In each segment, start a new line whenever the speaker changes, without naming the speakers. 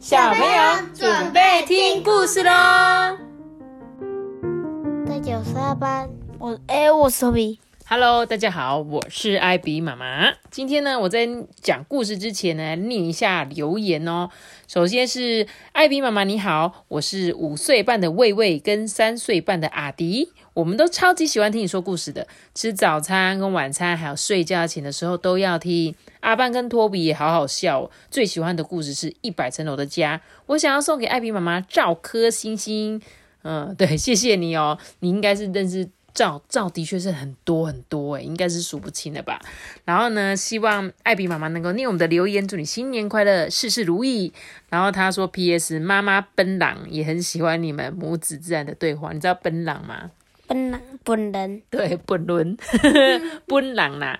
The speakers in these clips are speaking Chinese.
小朋友准备听故事喽！
在九十二班，我哎，我是 Toby。
Hello，大家好，我是艾比妈妈。今天呢，我在讲故事之前呢，念一下留言哦。首先是艾比妈妈，你好，我是五岁半的魏魏跟三岁半的阿迪，我们都超级喜欢听你说故事的，吃早餐跟晚餐还有睡觉前的时候都要听。阿班跟托比也好好笑，最喜欢的故事是一百层楼的家，我想要送给艾比妈妈照颗星星。嗯，对，谢谢你哦，你应该是认识。照照的确是很多很多诶，应该是数不清的吧。然后呢，希望艾比妈妈能够念我们的留言，祝你新年快乐，事事如意。然后他说：“P.S. 妈妈奔狼也很喜欢你们母子自然的对话，你知道奔狼吗？
奔狼本人
对本伦 奔狼啦。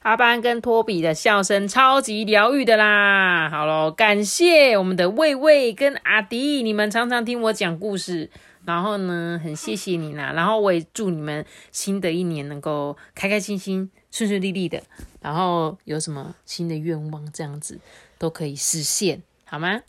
阿班跟托比的笑声超级疗愈的啦。好喽，感谢我们的魏魏跟阿迪，你们常常听我讲故事。”然后呢，很谢谢你啦。然后我也祝你们新的一年能够开开心心、顺顺利利的。然后有什么新的愿望，这样子都可以实现，好吗？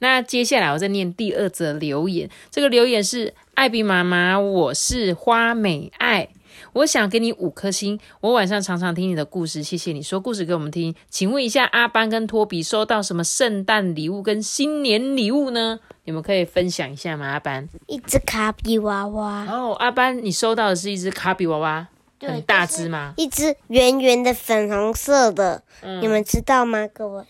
那接下来我再念第二则留言。这个留言是艾比妈妈，我是花美爱。我想给你五颗星。我晚上常常听你的故事，谢谢你说故事给我们听。请问一下，阿班跟托比收到什么圣诞礼物跟新年礼物呢？你们可以分享一下吗？阿班，
一只卡比娃娃。
哦，阿班，你收到的是一只卡比娃娃，很大只吗？
一只圆圆的粉红色的，你们知道吗，各位？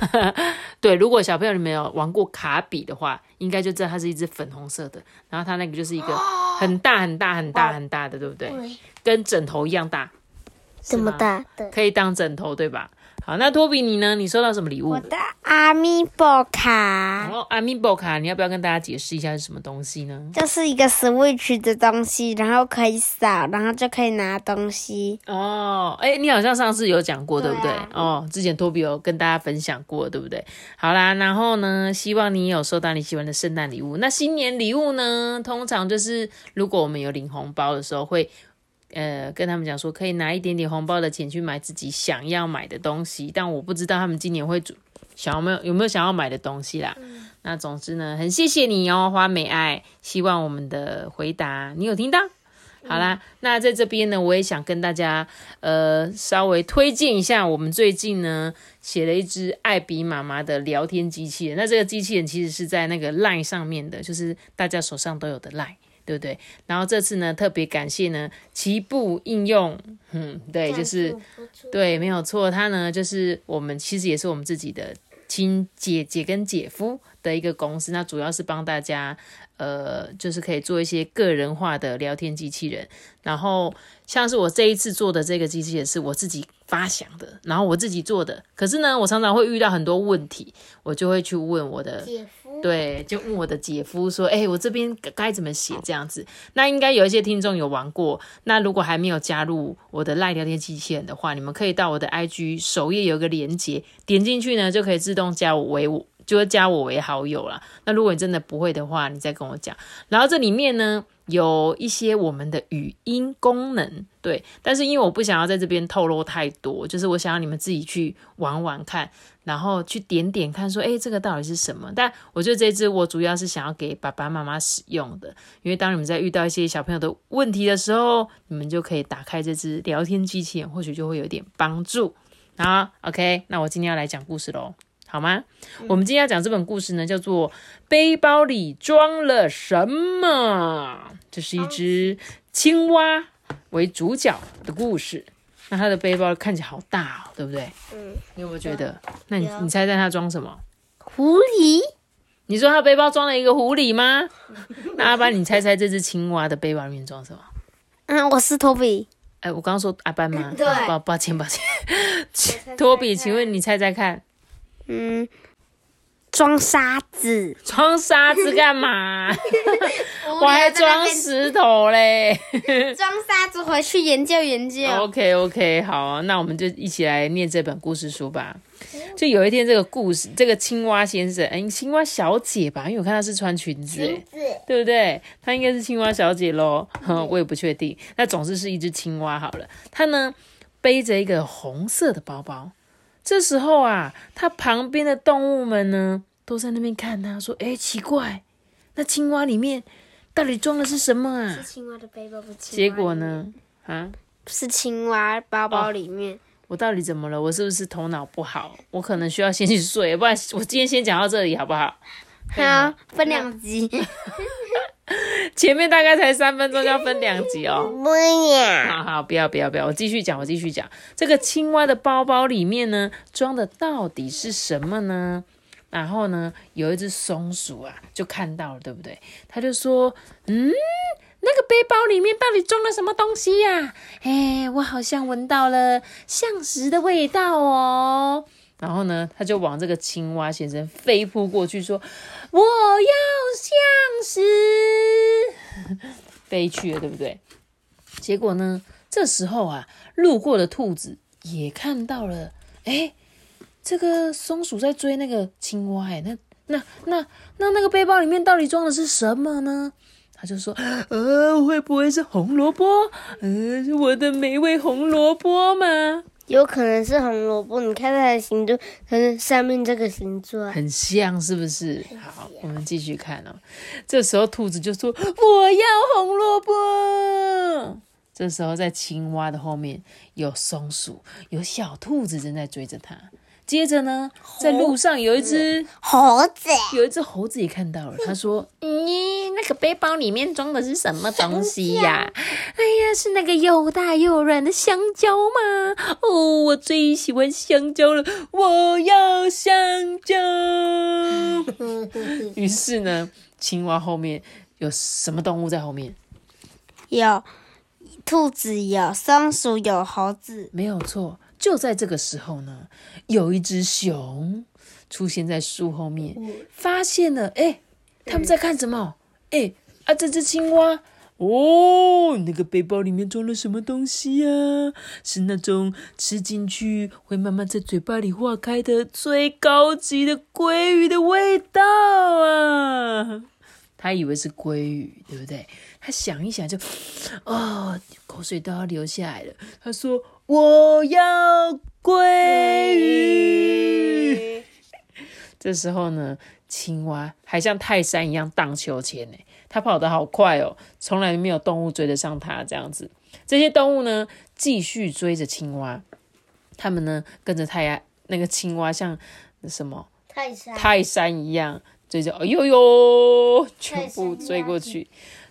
对，如果小朋友你们有玩过卡比的话，应该就知道它是一只粉红色的。然后它那个就是一个很大很大很大很大的，对不对？跟枕头一样大，
这么大的，
可以当枕头，对吧？好，那托比你呢？你收到什么礼物？
我的阿米波卡。
哦，阿米波卡，你要不要跟大家解释一下是什么东西呢？
就是一个 Switch 的东西，然后可以扫，然后就可以拿东西。
哦，哎，你好像上次有讲过，对不对？哦，之前托比有跟大家分享过，对不对？好啦，然后呢，希望你有收到你喜欢的圣诞礼物。那新年礼物呢？通常就是如果我们有领红包的时候会。呃，跟他们讲说，可以拿一点点红包的钱去买自己想要买的东西，但我不知道他们今年会想要没有有没有想要买的东西啦。那总之呢，很谢谢你哦，花美爱，希望我们的回答你有听到。好啦，那在这边呢，我也想跟大家呃稍微推荐一下，我们最近呢写了一只艾比妈妈的聊天机器人。那这个机器人其实是在那个 LINE 上面的，就是大家手上都有的 LINE。对不对？然后这次呢，特别感谢呢，奇步应用，嗯，对，就是对，没有错，他呢就是我们其实也是我们自己的亲姐姐跟姐夫的一个公司，那主要是帮大家，呃，就是可以做一些个人化的聊天机器人，然后像是我这一次做的这个机器人是我自己发想的，然后我自己做的，可是呢，我常常会遇到很多问题，我就会去问我的
姐夫。
对，就问我的姐夫说：“哎，我这边该怎么写这样子？”那应该有一些听众有玩过。那如果还没有加入我的赖聊天机器人的话，你们可以到我的 IG 首页有一个连接，点进去呢就可以自动加我为我，就会加我为好友了。那如果你真的不会的话，你再跟我讲。然后这里面呢有一些我们的语音功能，对，但是因为我不想要在这边透露太多，就是我想要你们自己去玩玩看。然后去点点看，说，哎，这个到底是什么？但我觉得这支我主要是想要给爸爸妈妈使用的，因为当你们在遇到一些小朋友的问题的时候，你们就可以打开这支聊天机器人，或许就会有点帮助。好，OK，那我今天要来讲故事喽，好吗？我们今天要讲这本故事呢，叫做《背包里装了什么》，这是一只青蛙为主角的故事。那它的背包看起来好大哦，对不对？嗯。你有没有觉得？那你你猜猜它装什么？
狐狸？
你说它背包装了一个狐狸吗？那阿班，你猜猜这只青蛙的背包里面装什么？
嗯，我是托比。
哎，我刚刚说阿班吗？
对。
抱抱歉抱歉。托比，请问你猜猜看？
嗯。装沙子，
装沙子干嘛？我还装石头嘞。
装沙子回去研究研究。
OK OK，好，那我们就一起来念这本故事书吧。就有一天，这个故事，这个青蛙先生，哎，青蛙小姐吧，因为我看她是穿裙子，对不对？她应该是青蛙小姐喽，我也不确定。那总之是一只青蛙好了。她呢背着一个红色的包包。这时候啊，他旁边的动物们呢？都在那边看他，说：“哎，奇怪，那青蛙里面到底装的是什么啊？”
是青蛙的背包不？
结果呢？啊，
是青蛙包包里面。
我到底怎么了？我是不是头脑不好？我可能需要先去睡，不然我今天先讲到这里好不好？
好，分两集。
前面大概才三分钟，就要分两集哦。
不要。
好好，不要不要不要，我继续讲，我继续讲。这个青蛙的包包里面呢，装的到底是什么呢？然后呢，有一只松鼠啊，就看到了，对不对？他就说：“嗯。”那个背包里面到底装了什么东西呀？哎，我好像闻到了橡实的味道哦。然后呢，他就往这个青蛙先生飞扑过去，说：“我要橡实。”飞去了，对不对？结果呢，这时候啊，路过的兔子也看到了，哎，这个松鼠在追那个青蛙，哎，那那那那那个背包里面到底装的是什么呢？他就说：“ 呃，会不会是红萝卜？呃，是我的美味红萝卜吗？
有可能是红萝卜。你看它的形状，跟上面这个形状
很像，是不是？好，我们继续看哦。这时候兔子就说：我要红萝卜。这时候在青蛙的后面有松鼠，有小兔子正在追着它。”接着呢，在路上有一只
猴子，
有一只猴子也看到了。他说：“咦，那个背包里面装的是什么东西呀？哎呀，是那个又大又软的香蕉吗？哦，我最喜欢香蕉了，我要香蕉。”于是呢，青蛙后面有什么动物在后面？
有兔子，有松鼠，有猴子，
没有错。就在这个时候呢，有一只熊出现在树后面，发现了，哎，他们在看什么？哎，啊，这只青蛙，哦，那个背包里面装了什么东西呀？是那种吃进去会慢慢在嘴巴里化开的最高级的鲑鱼的味道啊！他以为是鲑鱼，对不对？他想一想就，哦，口水都要流下来了。他说。我要鲑鱼。这时候呢，青蛙还像泰山一样荡秋千呢，它跑得好快哦，从来没有动物追得上它这样子。这些动物呢，继续追着青蛙，他们呢跟着太阳那个青蛙像什么
泰山
泰山一样追着，哎呦呦，全部追过去。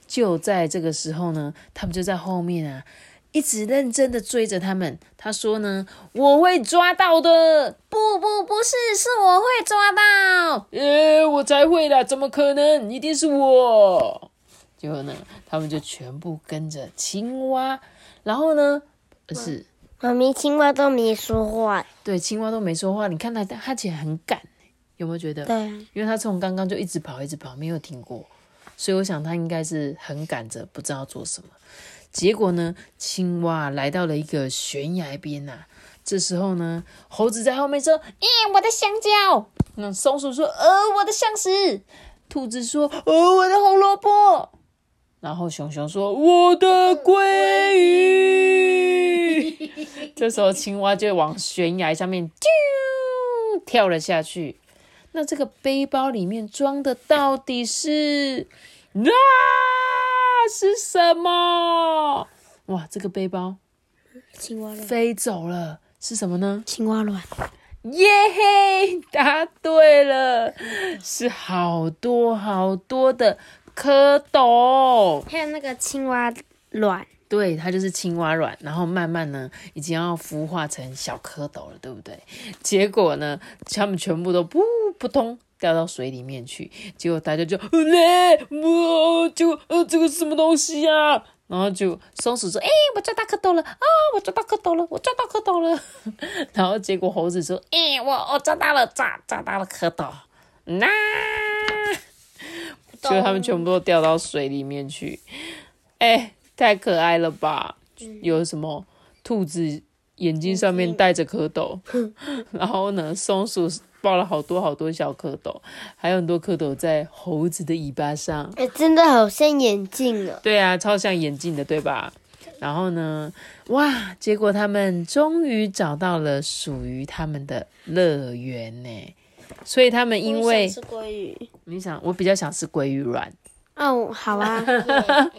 就在这个时候呢，他们就在后面啊。一直认真的追着他们，他说呢：“我会抓到的。”
不不不是，是我会抓到。
呃，我才会的，怎么可能？一定是我。结果呢，他们就全部跟着青蛙，然后呢，是
妈咪，青蛙都没说话。
对，青蛙都没说话。你看它，它其实很赶，有没有觉得？
对，
因为它从刚刚就一直跑，一直跑，没有停过，所以我想它应该是很赶着，不知道做什么。结果呢，青蛙来到了一个悬崖边呐。这时候呢，猴子在后面说：“咦，我的香蕉。”那松鼠说：“呃，我的橡实。”兔子说：“呃，我的红萝卜。”然后熊熊说：“我的鲑鱼。”这时候青蛙就往悬崖上面啾跳了下去。那这个背包里面装的到底是啊？是什么？哇，这个背包，
青蛙
飞走了，是什么呢？
青蛙卵。
耶嘿，答对了，是好多好多的蝌蚪。
还有那个青蛙卵，
对，它就是青蛙卵，然后慢慢呢，已经要孵化成小蝌蚪了，对不对？结果呢，它们全部都扑扑通。掉到水里面去，结果大家就嘞，哇，就呃，这个是什么东西呀？然后就松鼠说：“哎，我抓到蝌蚪了啊！我抓到蝌蚪了，我抓到蝌蚪了。”然后结果猴子说：“哎，我我抓到了，抓抓到了蝌蚪。”那，结果他们全部都掉到水里面去。哎，太可爱了吧？有什么兔子眼睛上面戴着蝌蚪，然后呢，松鼠。抱了好多好多小蝌蚪，还有很多蝌蚪在猴子的尾巴上。
哎，真的好像眼镜哦。
对啊，超像眼镜的，对吧？然后呢，哇！结果他们终于找到了属于他们的乐园呢。所以他们因为
是鲑鱼。
你想，我比较想吃鲑鱼卵，
哦，好啊，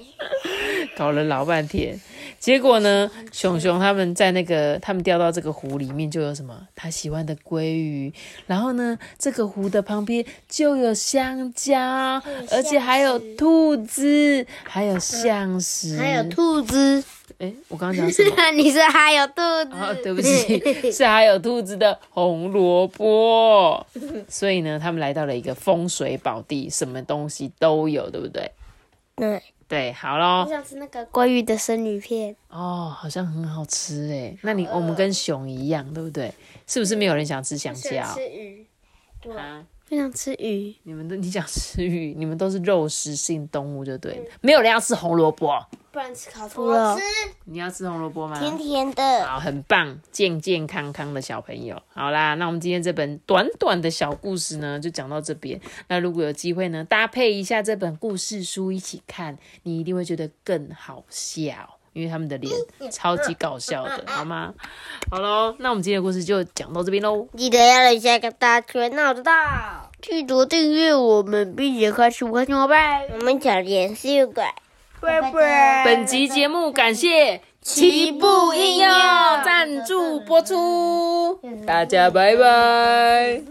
搞了老半天，结果呢，熊熊他们在那个他们掉到这个湖里面就有什么他喜欢的鲑鱼，然后呢，这个湖的旁边就有香蕉，而且还有兔子，还有象石，
还有兔子。
哎，我刚刚讲什么？
你是还有兔子？
哦，对不起，是还有兔子的红萝卜。所以呢，他们来到了一个风水宝地，什么东西都有，对不对？
对，
对，好咯
我。想吃那个鲑鱼的生鱼片。
哦，好像很好吃哎。那你我们跟熊一样，对不对？是不是没有人想吃香蕉？
鱼，对，
啊，
我想吃鱼。
你们都你想吃鱼，你们都是肉食性动物就对了，没有人要吃红萝卜。
不然吃烤猪肉，
你要吃红萝卜吗？
甜甜的。
好，很棒，健健康康的小朋友。好啦，那我们今天这本短短的小故事呢，就讲到这边。那如果有机会呢，搭配一下这本故事书一起看，你一定会觉得更好笑，因为他们的脸超级搞笑的，好吗？好喽，那我们今天的故事就讲到这边喽。
记得要留下个大圈，那我知道。记得订阅我们，并且开始关注我拜。我们讲点是怪，拜拜。
本集节目感谢奇步应用赞助播出，大家拜拜。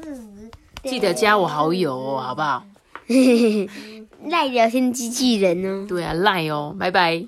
记得加我好友哦，好不好？
赖聊天机器人哦。
对啊，赖哦，拜拜。